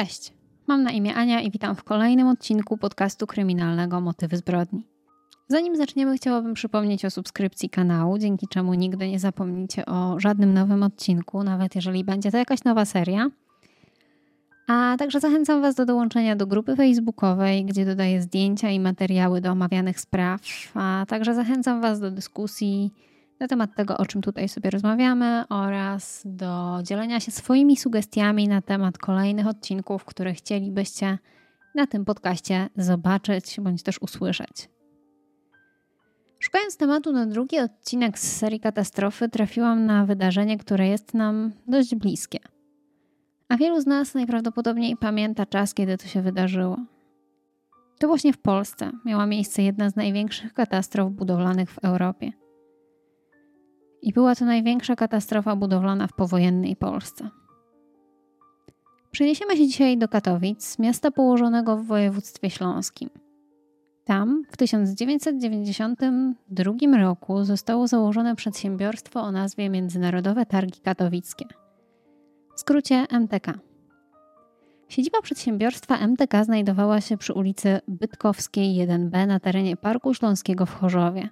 Cześć, mam na imię Ania i witam w kolejnym odcinku podcastu kryminalnego Motywy zbrodni. Zanim zaczniemy, chciałabym przypomnieć o subskrypcji kanału, dzięki czemu nigdy nie zapomnicie o żadnym nowym odcinku, nawet jeżeli będzie to jakaś nowa seria. A także zachęcam Was do dołączenia do grupy facebookowej, gdzie dodaję zdjęcia i materiały do omawianych spraw, a także zachęcam Was do dyskusji na temat tego, o czym tutaj sobie rozmawiamy, oraz do dzielenia się swoimi sugestiami na temat kolejnych odcinków, które chcielibyście na tym podcaście zobaczyć bądź też usłyszeć. Szukając tematu na drugi odcinek z serii katastrofy, trafiłam na wydarzenie, które jest nam dość bliskie. A wielu z nas najprawdopodobniej pamięta czas, kiedy to się wydarzyło. To właśnie w Polsce miała miejsce jedna z największych katastrof budowlanych w Europie. I była to największa katastrofa budowlana w powojennej Polsce. Przeniesiemy się dzisiaj do Katowic, miasta położonego w województwie śląskim. Tam w 1992 roku zostało założone przedsiębiorstwo o nazwie Międzynarodowe Targi Katowickie, w skrócie MTK. Siedziba przedsiębiorstwa MTK znajdowała się przy ulicy Bytkowskiej 1B na terenie Parku Śląskiego w Chorzowie.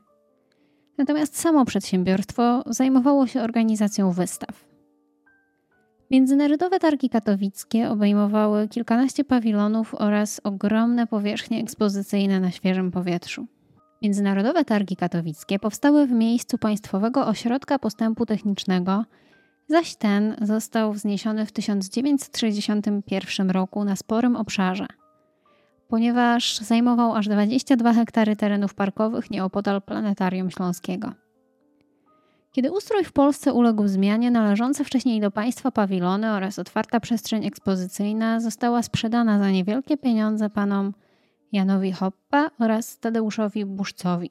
Natomiast samo przedsiębiorstwo zajmowało się organizacją wystaw. Międzynarodowe targi katowickie obejmowały kilkanaście pawilonów oraz ogromne powierzchnie ekspozycyjne na świeżym powietrzu. Międzynarodowe targi katowickie powstały w miejscu Państwowego Ośrodka Postępu Technicznego, zaś ten został wzniesiony w 1961 roku na sporym obszarze – ponieważ zajmował aż 22 hektary terenów parkowych nieopodal Planetarium Śląskiego. Kiedy ustrój w Polsce uległ zmianie, należące wcześniej do państwa pawilony oraz otwarta przestrzeń ekspozycyjna została sprzedana za niewielkie pieniądze panom Janowi Hoppe oraz Tadeuszowi Buszcowi.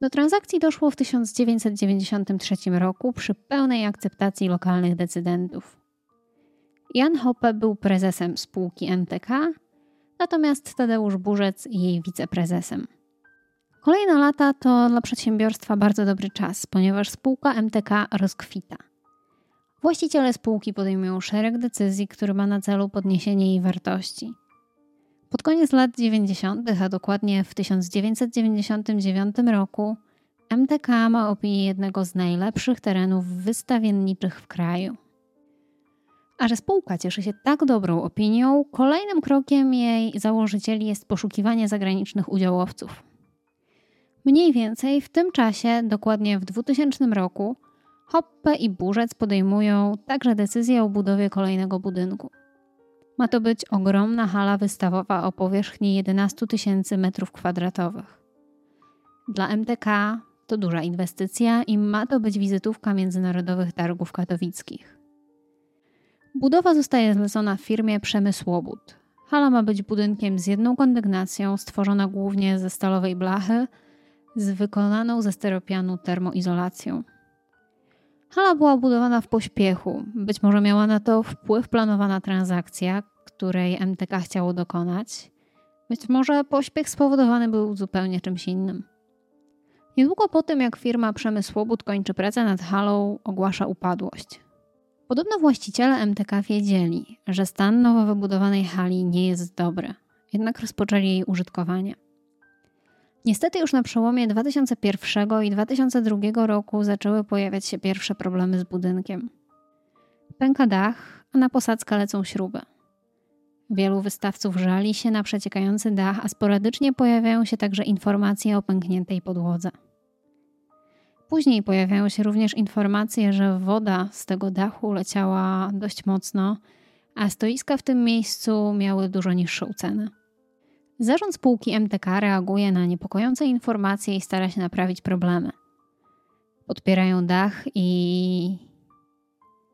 Do transakcji doszło w 1993 roku przy pełnej akceptacji lokalnych decydentów. Jan Hoppe był prezesem spółki NTK, natomiast Tadeusz Burzec jej wiceprezesem. Kolejne lata to dla przedsiębiorstwa bardzo dobry czas, ponieważ spółka MTK rozkwita. Właściciele spółki podejmują szereg decyzji, które ma na celu podniesienie jej wartości. Pod koniec lat 90., a dokładnie w 1999 roku, MTK ma opinię jednego z najlepszych terenów wystawienniczych w kraju. A że spółka cieszy się tak dobrą opinią, kolejnym krokiem jej założycieli jest poszukiwanie zagranicznych udziałowców. Mniej więcej w tym czasie, dokładnie w 2000 roku, Hoppe i Burzec podejmują także decyzję o budowie kolejnego budynku. Ma to być ogromna hala wystawowa o powierzchni 11 tysięcy m2. Dla MTK to duża inwestycja i ma to być wizytówka międzynarodowych targów katowickich. Budowa zostaje zlecona firmie Przemysłobud. Hala ma być budynkiem z jedną kondygnacją, stworzona głównie ze stalowej blachy, z wykonaną ze steropianu termoizolacją. Hala była budowana w pośpiechu. Być może miała na to wpływ planowana transakcja, której MTK chciało dokonać. Być może pośpiech spowodowany był zupełnie czymś innym. Niedługo po tym, jak firma Przemysłobud kończy pracę nad halą, ogłasza upadłość. Podobno właściciele MTK wiedzieli, że stan nowo wybudowanej hali nie jest dobry, jednak rozpoczęli jej użytkowanie. Niestety już na przełomie 2001 i 2002 roku zaczęły pojawiać się pierwsze problemy z budynkiem. Pęka dach, a na posadzkę lecą śruby. Wielu wystawców żali się na przeciekający dach, a sporadycznie pojawiają się także informacje o pękniętej podłodze. Później pojawiają się również informacje, że woda z tego dachu leciała dość mocno, a stoiska w tym miejscu miały dużo niższą cenę. Zarząd spółki MTK reaguje na niepokojące informacje i stara się naprawić problemy. Podpierają dach i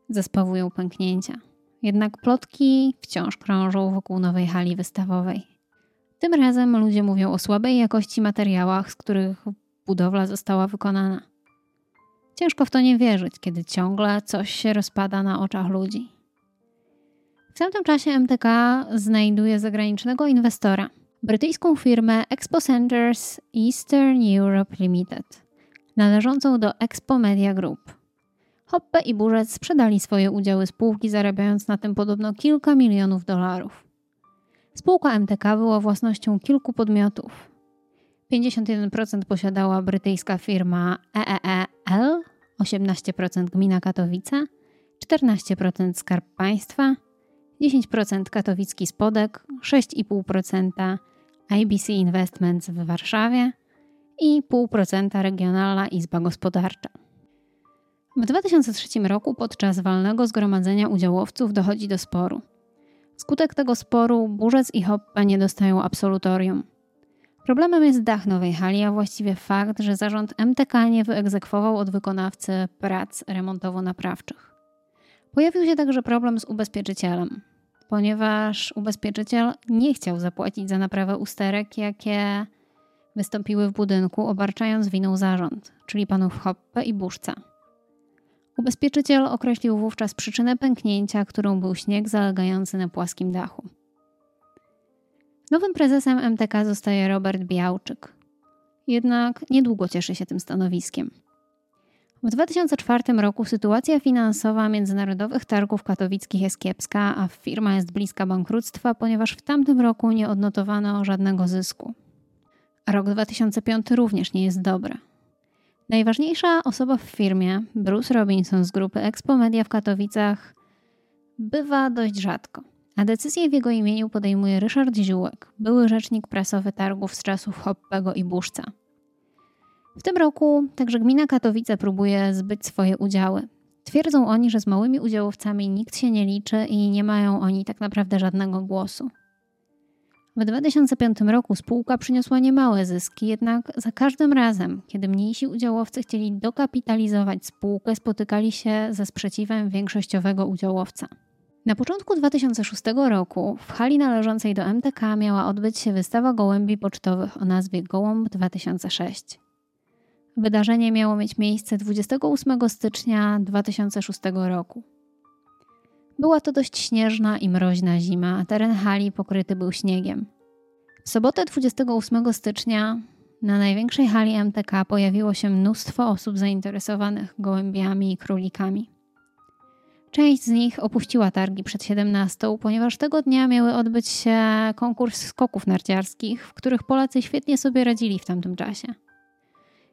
zespawują pęknięcia. Jednak plotki wciąż krążą wokół nowej hali wystawowej. Tym razem ludzie mówią o słabej jakości materiałach, z których budowla została wykonana. Ciężko w to nie wierzyć, kiedy ciągle coś się rozpada na oczach ludzi. W tamtym czasie MTK znajduje zagranicznego inwestora, brytyjską firmę Expo Centers Eastern Europe Limited, należącą do Expo Media Group. Hoppe i Burzec sprzedali swoje udziały spółki, zarabiając na tym podobno kilka milionów dolarów. Spółka MTK była własnością kilku podmiotów. 51% posiadała brytyjska firma EEEL, 18% gmina Katowice, 14% Skarb Państwa, 10% Katowicki Spodek, 6,5% IBC Investments w Warszawie i 0,5% Regionalna Izba Gospodarcza. W 2003 roku podczas walnego zgromadzenia udziałowców dochodzi do sporu. Wskutek tego sporu Burzec i Hoppa nie dostają absolutorium. Problemem jest dach nowej hali, a właściwie fakt, że zarząd MTK nie wyegzekwował od wykonawcy prac remontowo-naprawczych. Pojawił się także problem z ubezpieczycielem, ponieważ ubezpieczyciel nie chciał zapłacić za naprawę usterek, jakie wystąpiły w budynku, obarczając winą zarząd, czyli panów Hoppe i Burzca. Ubezpieczyciel określił wówczas przyczynę pęknięcia, którą był śnieg zalegający na płaskim dachu. Nowym prezesem MTK zostaje Robert Białczyk. Jednak niedługo cieszy się tym stanowiskiem. W 2004 roku sytuacja finansowa międzynarodowych targów katowickich jest kiepska, a firma jest bliska bankructwa, ponieważ w tamtym roku nie odnotowano żadnego zysku. Rok 2005 również nie jest dobry. Najważniejsza osoba w firmie, Bruce Robinson z grupy Expo Media w Katowicach, bywa dość rzadko, a decyzję w jego imieniu podejmuje Ryszard Ziółek, były rzecznik prasowy targów z czasów Hoppego i Buszca. W tym roku także gmina Katowice próbuje zbyć swoje udziały. Twierdzą oni, że z małymi udziałowcami nikt się nie liczy i nie mają oni tak naprawdę żadnego głosu. W 2005 roku spółka przyniosła niemałe zyski, jednak za każdym razem, kiedy mniejsi udziałowcy chcieli dokapitalizować spółkę, spotykali się ze sprzeciwem większościowego udziałowca. Na początku 2006 roku w hali należącej do MTK miała odbyć się wystawa gołębi pocztowych o nazwie Gołąb 2006. Wydarzenie miało mieć miejsce 28 stycznia 2006 roku. Była to dość śnieżna i mroźna zima, a teren hali pokryty był śniegiem. W sobotę 28 stycznia na największej hali MTK pojawiło się mnóstwo osób zainteresowanych gołębiami i królikami. Część z nich opuściła targi przed 17, ponieważ tego dnia miały odbyć się konkurs skoków narciarskich, w których Polacy świetnie sobie radzili w tamtym czasie.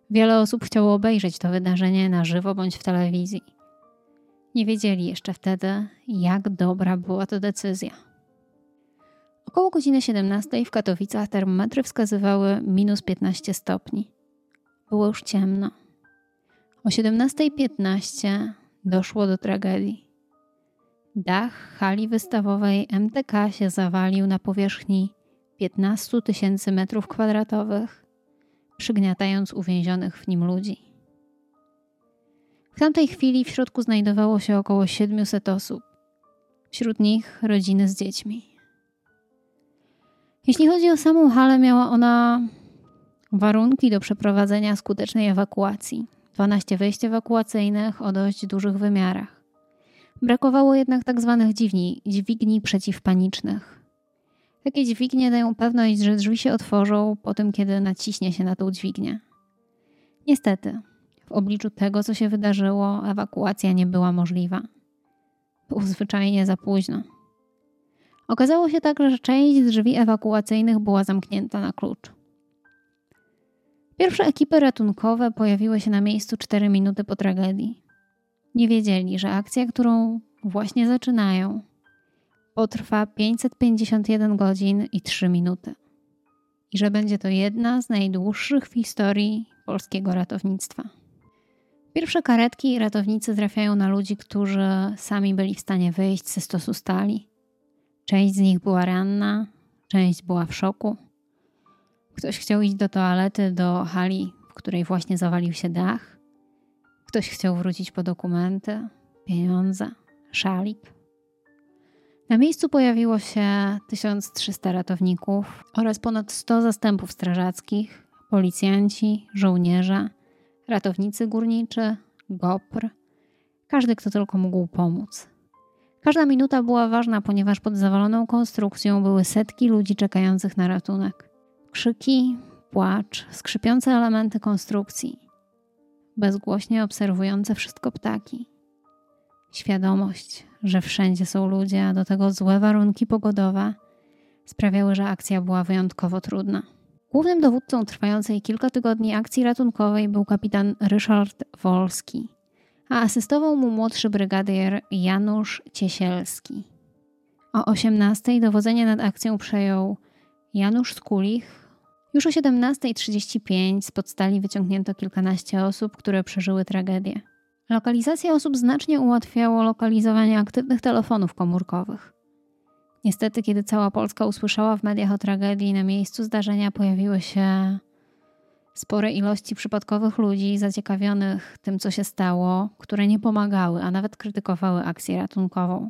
Wiele osób chciało obejrzeć to wydarzenie na żywo bądź w telewizji. Nie wiedzieli jeszcze wtedy, jak dobra była to decyzja. Około godziny 17 w Katowicach termometry wskazywały minus 15 stopni. Było już ciemno. O 17.15 doszło do tragedii. Dach hali wystawowej MTK się zawalił na powierzchni 15 tysięcy metrów kwadratowych, przygniatając uwięzionych w nim ludzi. W tamtej chwili w środku znajdowało się około 700 osób, wśród nich rodziny z dziećmi. Jeśli chodzi o samą halę, miała ona warunki do przeprowadzenia skutecznej ewakuacji. 12 wejść ewakuacyjnych o dość dużych wymiarach. Brakowało jednak. Tak dźwigni, dźwigni przeciwpanicznych. Takie dźwignie dają pewność, że drzwi się otworzą po tym, kiedy naciśnie się na tą dźwignię. Niestety, w obliczu tego, co się wydarzyło, ewakuacja nie była możliwa. Było zwyczajnie za późno. Okazało się także, że część drzwi ewakuacyjnych była zamknięta na klucz. Pierwsze ekipy ratunkowe pojawiły się na miejscu 4 minuty po tragedii. Nie wiedzieli, że akcja, którą właśnie zaczynają, potrwa 551 godzin i 3 minuty. I że będzie to jedna z najdłuższych w historii polskiego ratownictwa. Pierwsze karetki i ratownicy trafiają na ludzi, którzy sami byli w stanie wyjść ze stosu stali. Część z nich była ranna, część była w szoku. Ktoś chciał iść do toalety, do hali, w której właśnie zawalił się dach. Ktoś chciał wrócić po dokumenty, pieniądze, szalik. Na miejscu pojawiło się 1300 ratowników oraz ponad 100 zastępów strażackich, policjanci, żołnierze, ratownicy górniczy, GOPR, każdy, kto tylko mógł pomóc. Każda minuta była ważna, ponieważ pod zawaloną konstrukcją były setki ludzi czekających na ratunek. Krzyki, płacz, skrzypiące elementy konstrukcji, bezgłośnie obserwujące wszystko ptaki, Świadomość, że wszędzie są ludzie, a do tego złe warunki pogodowe sprawiały, że akcja była wyjątkowo trudna. Głównym dowódcą trwającej kilka tygodni akcji ratunkowej był kapitan Ryszard Wolski, a asystował mu młodszy brygadier Janusz Ciesielski. O 18 dowodzenie nad akcją przejął Janusz Skulich. Już o 17.35 z podstali wyciągnięto kilkanaście osób, które przeżyły tragedię. Lokalizacja osób znacznie ułatwiało lokalizowanie aktywnych telefonów komórkowych. Niestety, kiedy cała Polska usłyszała w mediach o tragedii, na miejscu zdarzenia pojawiły się spore ilości przypadkowych ludzi zaciekawionych tym, co się stało, które nie pomagały, a nawet krytykowały akcję ratunkową.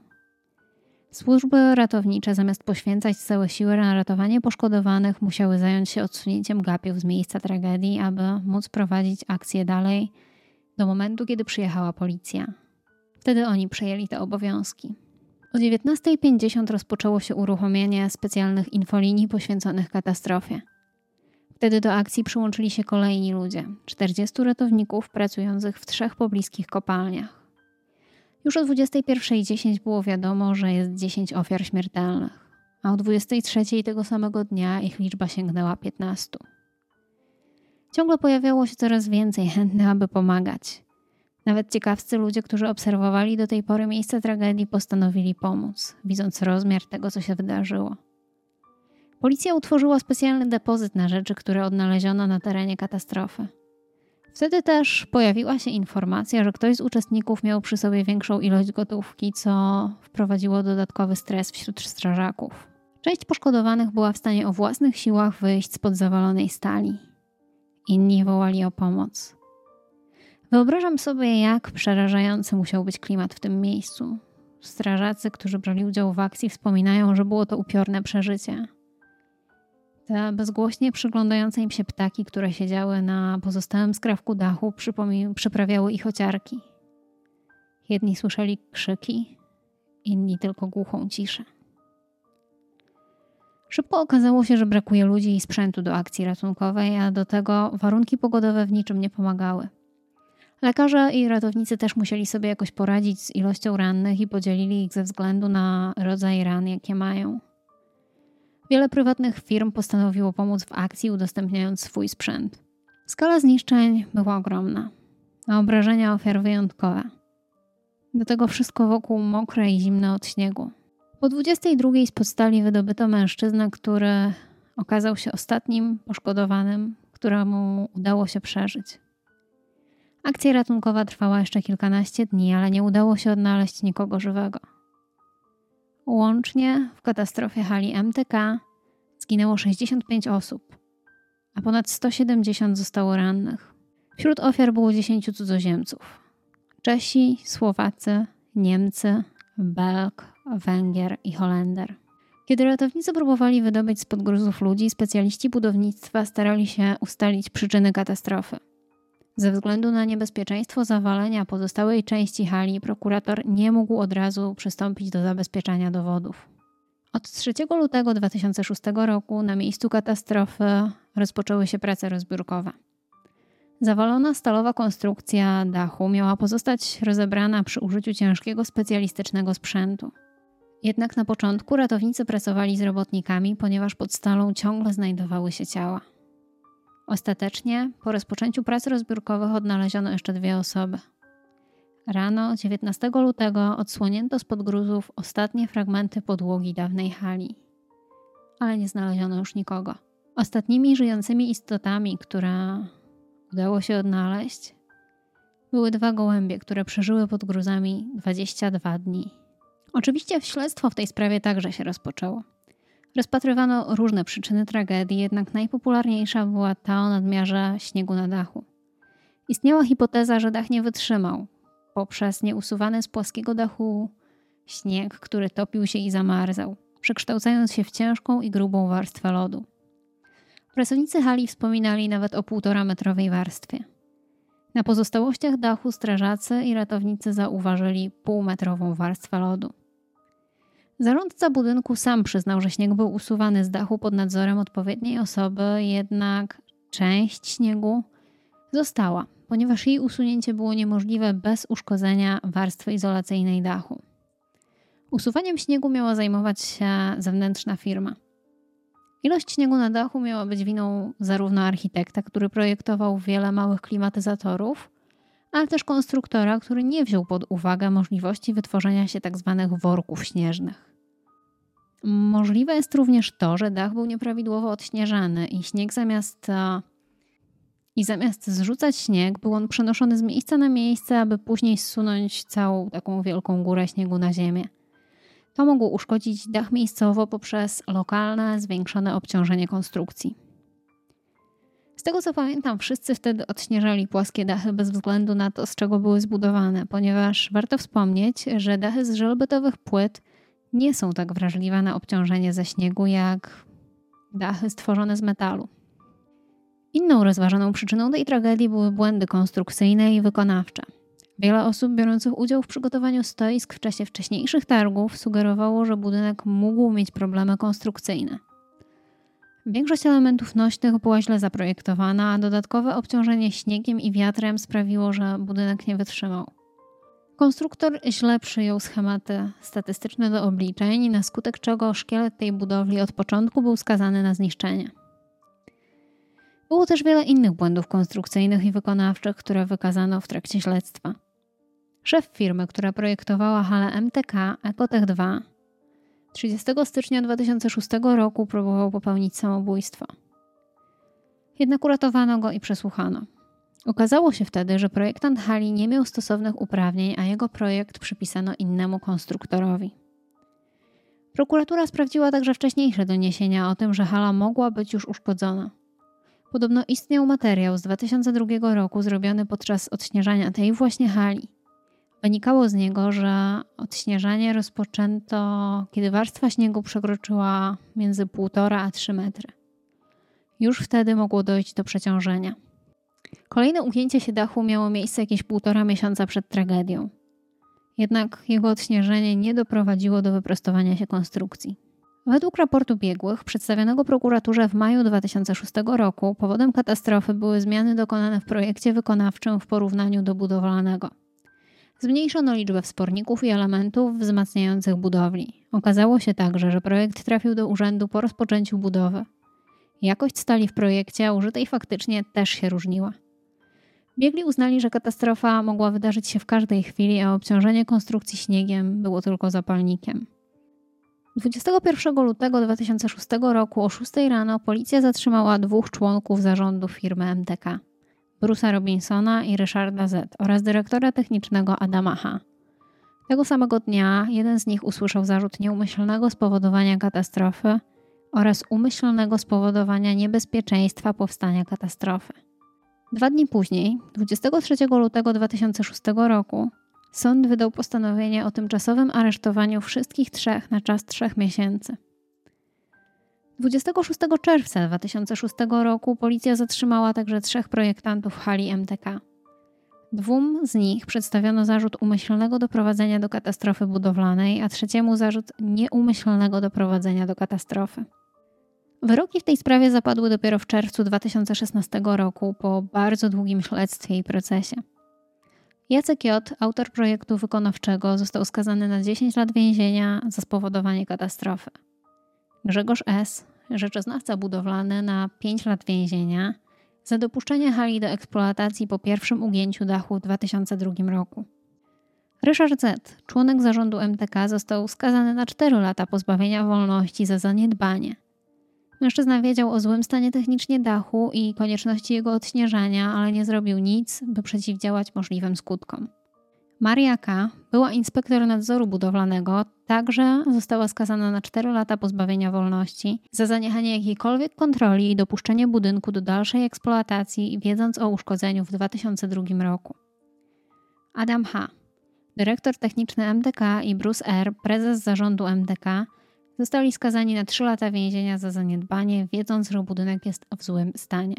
Służby ratownicze, zamiast poświęcać całe siły na ratowanie poszkodowanych, musiały zająć się odsunięciem gapiów z miejsca tragedii, aby móc prowadzić akcję dalej do momentu, kiedy przyjechała policja. Wtedy oni przejęli te obowiązki. O 19.50 rozpoczęło się uruchomienie specjalnych infolinii poświęconych katastrofie. Wtedy do akcji przyłączyli się kolejni ludzie 40 ratowników pracujących w trzech pobliskich kopalniach. Już o 21.10 było wiadomo, że jest 10 ofiar śmiertelnych, a o 23.00 tego samego dnia ich liczba sięgnęła 15. Ciągle pojawiało się coraz więcej chętnych, aby pomagać. Nawet ciekawscy ludzie, którzy obserwowali do tej pory miejsce tragedii, postanowili pomóc, widząc rozmiar tego, co się wydarzyło. Policja utworzyła specjalny depozyt na rzeczy, które odnaleziono na terenie katastrofy. Wtedy też pojawiła się informacja, że ktoś z uczestników miał przy sobie większą ilość gotówki, co wprowadziło dodatkowy stres wśród strażaków. Część poszkodowanych była w stanie o własnych siłach wyjść spod zawalonej stali. Inni wołali o pomoc. Wyobrażam sobie, jak przerażający musiał być klimat w tym miejscu. Strażacy, którzy brali udział w akcji, wspominają, że było to upiorne przeżycie. Te bezgłośnie przyglądające im się ptaki, które siedziały na pozostałym skrawku dachu, przyprawiały ich ociarki. Jedni słyszeli krzyki, inni tylko głuchą ciszę. Szybko okazało się, że brakuje ludzi i sprzętu do akcji ratunkowej, a do tego warunki pogodowe w niczym nie pomagały. Lekarze i ratownicy też musieli sobie jakoś poradzić z ilością rannych i podzielili ich ze względu na rodzaj ran, jakie mają. Wiele prywatnych firm postanowiło pomóc w akcji, udostępniając swój sprzęt. Skala zniszczeń była ogromna, a obrażenia ofiar wyjątkowe. Do tego wszystko wokół mokre i zimne od śniegu. Po 22 z podstali wydobyto mężczyznę, który okazał się ostatnim poszkodowanym, któremu udało się przeżyć. Akcja ratunkowa trwała jeszcze kilkanaście dni, ale nie udało się odnaleźć nikogo żywego. Łącznie w katastrofie hali MTK zginęło 65 osób, a ponad 170 zostało rannych. Wśród ofiar było 10 cudzoziemców: Czesi, Słowacy, Niemcy, Belg, Węgier i Holender. Kiedy ratownicy próbowali wydobyć spod gruzów ludzi, specjaliści budownictwa starali się ustalić przyczyny katastrofy. Ze względu na niebezpieczeństwo zawalenia pozostałej części hali, prokurator nie mógł od razu przystąpić do zabezpieczania dowodów. Od 3 lutego 2006 roku na miejscu katastrofy rozpoczęły się prace rozbiórkowe. Zawalona stalowa konstrukcja dachu miała pozostać rozebrana przy użyciu ciężkiego specjalistycznego sprzętu. Jednak na początku ratownicy pracowali z robotnikami, ponieważ pod stalą ciągle znajdowały się ciała. Ostatecznie, po rozpoczęciu prac rozbiórkowych, odnaleziono jeszcze dwie osoby. Rano 19 lutego odsłonięto spod gruzów ostatnie fragmenty podłogi dawnej hali, ale nie znaleziono już nikogo. Ostatnimi żyjącymi istotami, które udało się odnaleźć, były dwa gołębie, które przeżyły pod gruzami 22 dni. Oczywiście śledztwo w tej sprawie także się rozpoczęło. Rozpatrywano różne przyczyny tragedii, jednak najpopularniejsza była ta o nadmiarze śniegu na dachu. Istniała hipoteza, że dach nie wytrzymał poprzez nieusuwany z płaskiego dachu śnieg, który topił się i zamarzał, przekształcając się w ciężką i grubą warstwę lodu. Pracownicy hali wspominali nawet o półtora metrowej warstwie. Na pozostałościach dachu strażacy i ratownicy zauważyli półmetrową warstwę lodu. Zarządca budynku sam przyznał, że śnieg był usuwany z dachu pod nadzorem odpowiedniej osoby, jednak część śniegu Została, ponieważ jej usunięcie było niemożliwe bez uszkodzenia warstwy izolacyjnej dachu. Usuwaniem śniegu miała zajmować się zewnętrzna firma. Ilość śniegu na dachu miała być winą zarówno architekta, który projektował wiele małych klimatyzatorów, ale też konstruktora, który nie wziął pod uwagę możliwości wytworzenia się tzw. Tak worków śnieżnych. Możliwe jest również to, że dach był nieprawidłowo odśnieżany i śnieg zamiast e, i zamiast zrzucać śnieg, był on przenoszony z miejsca na miejsce, aby później zsunąć całą taką wielką górę śniegu na ziemię. To mogło uszkodzić dach miejscowo poprzez lokalne zwiększone obciążenie konstrukcji. Z tego co pamiętam, wszyscy wtedy odśnieżali płaskie dachy bez względu na to, z czego były zbudowane, ponieważ warto wspomnieć, że dachy z żelbetowych płyt nie są tak wrażliwe na obciążenie ze śniegu jak dachy stworzone z metalu. Inną rozważaną przyczyną tej tragedii były błędy konstrukcyjne i wykonawcze. Wiele osób biorących udział w przygotowaniu stoisk w czasie wcześniejszych targów sugerowało, że budynek mógł mieć problemy konstrukcyjne. Większość elementów nośnych była źle zaprojektowana, a dodatkowe obciążenie śniegiem i wiatrem sprawiło, że budynek nie wytrzymał. Konstruktor źle przyjął schematy statystyczne do obliczeń, na skutek czego szkielet tej budowli od początku był skazany na zniszczenie. Było też wiele innych błędów konstrukcyjnych i wykonawczych, które wykazano w trakcie śledztwa. Szef firmy, która projektowała halę MTK Ecotech 2 30 stycznia 2006 roku próbował popełnić samobójstwo. Jednak uratowano go i przesłuchano. Okazało się wtedy, że projektant hali nie miał stosownych uprawnień, a jego projekt przypisano innemu konstruktorowi. Prokuratura sprawdziła także wcześniejsze doniesienia o tym, że hala mogła być już uszkodzona. Podobno istniał materiał z 2002 roku zrobiony podczas odśnieżania tej właśnie hali. Wynikało z niego, że odśnieżanie rozpoczęto, kiedy warstwa śniegu przekroczyła między 1,5 a 3 metry. Już wtedy mogło dojść do przeciążenia. Kolejne ugięcie się dachu miało miejsce jakieś półtora miesiąca przed tragedią. Jednak jego odśnieżenie nie doprowadziło do wyprostowania się konstrukcji. Według raportu biegłych przedstawionego prokuraturze w maju 2006 roku powodem katastrofy były zmiany dokonane w projekcie wykonawczym w porównaniu do budowlanego. Zmniejszono liczbę wsporników i elementów wzmacniających budowli. Okazało się także, że projekt trafił do urzędu po rozpoczęciu budowy. Jakość stali w projekcie, użytej faktycznie, też się różniła. Biegli uznali, że katastrofa mogła wydarzyć się w każdej chwili, a obciążenie konstrukcji śniegiem było tylko zapalnikiem. 21 lutego 2006 roku o 6 rano policja zatrzymała dwóch członków zarządu firmy MTK. Bruce'a Robinsona i Ryszarda Z. oraz dyrektora technicznego Adama H. Tego samego dnia jeden z nich usłyszał zarzut nieumyślnego spowodowania katastrofy oraz umyślnego spowodowania niebezpieczeństwa powstania katastrofy. Dwa dni później, 23 lutego 2006 roku, sąd wydał postanowienie o tymczasowym aresztowaniu wszystkich trzech na czas trzech miesięcy. 26 czerwca 2006 roku policja zatrzymała także trzech projektantów hali MTK. Dwóm z nich przedstawiono zarzut umyślnego doprowadzenia do katastrofy budowlanej, a trzeciemu zarzut nieumyślnego doprowadzenia do katastrofy. Wyroki w tej sprawie zapadły dopiero w czerwcu 2016 roku po bardzo długim śledztwie i procesie. Jacek J., autor projektu wykonawczego, został skazany na 10 lat więzienia za spowodowanie katastrofy. Grzegorz S., rzeczoznawca budowlany, na 5 lat więzienia za dopuszczenie hali do eksploatacji po pierwszym ugięciu dachu w 2002 roku. Ryszard Z., członek zarządu MTK, został skazany na 4 lata pozbawienia wolności za zaniedbanie. Mężczyzna wiedział o złym stanie technicznie dachu i konieczności jego odśnieżania, ale nie zrobił nic, by przeciwdziałać możliwym skutkom. Maria K., była inspektor nadzoru budowlanego, także została skazana na 4 lata pozbawienia wolności za zaniechanie jakiejkolwiek kontroli i dopuszczenie budynku do dalszej eksploatacji, wiedząc o uszkodzeniu w 2002 roku. Adam H., dyrektor techniczny MDK i Bruce R., prezes zarządu MDK, zostali skazani na 3 lata więzienia za zaniedbanie, wiedząc, że budynek jest w złym stanie.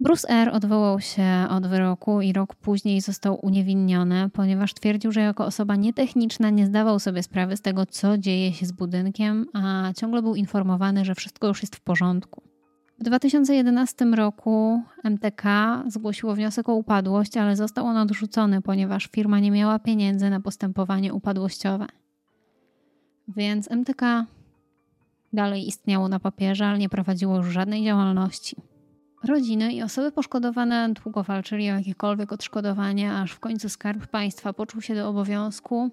Bruce R. odwołał się od wyroku i rok później został uniewinniony, ponieważ twierdził, że jako osoba nietechniczna nie zdawał sobie sprawy z tego, co dzieje się z budynkiem, a ciągle był informowany, że wszystko już jest w porządku. W 2011 roku MTK zgłosiło wniosek o upadłość, ale został on odrzucony, ponieważ firma nie miała pieniędzy na postępowanie upadłościowe. Więc MTK dalej istniało na papierze, ale nie prowadziło już żadnej działalności. Rodziny i osoby poszkodowane długo walczyli o jakiekolwiek odszkodowanie, aż w końcu Skarb Państwa poczuł się do obowiązku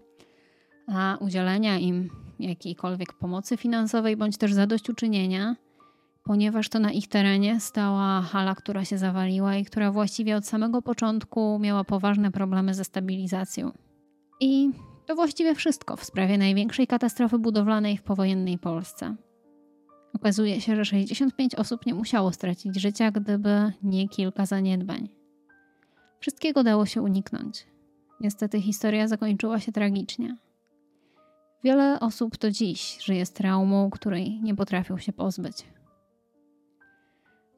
a udzielenia im jakiejkolwiek pomocy finansowej bądź też zadośćuczynienia, ponieważ to na ich terenie stała hala, która się zawaliła i która właściwie od samego początku miała poważne problemy ze stabilizacją. I to właściwie wszystko w sprawie największej katastrofy budowlanej w powojennej Polsce. Okazuje się, że 65 osób nie musiało stracić życia, gdyby nie kilka zaniedbań. Wszystkiego dało się uniknąć. Niestety historia zakończyła się tragicznie. Wiele osób do dziś żyje z traumą, której nie potrafią się pozbyć.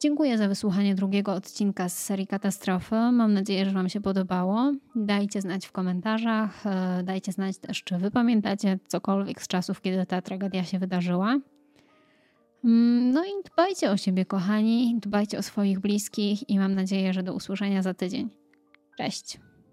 Dziękuję za wysłuchanie drugiego odcinka z serii Katastrofy. Mam nadzieję, że Wam się podobało. Dajcie znać w komentarzach, e, dajcie znać też, czy Wy pamiętacie cokolwiek z czasów, kiedy ta tragedia się wydarzyła. Mm, no i dbajcie o siebie, kochani, dbajcie o swoich bliskich i mam nadzieję, że do usłyszenia za tydzień. Cześć!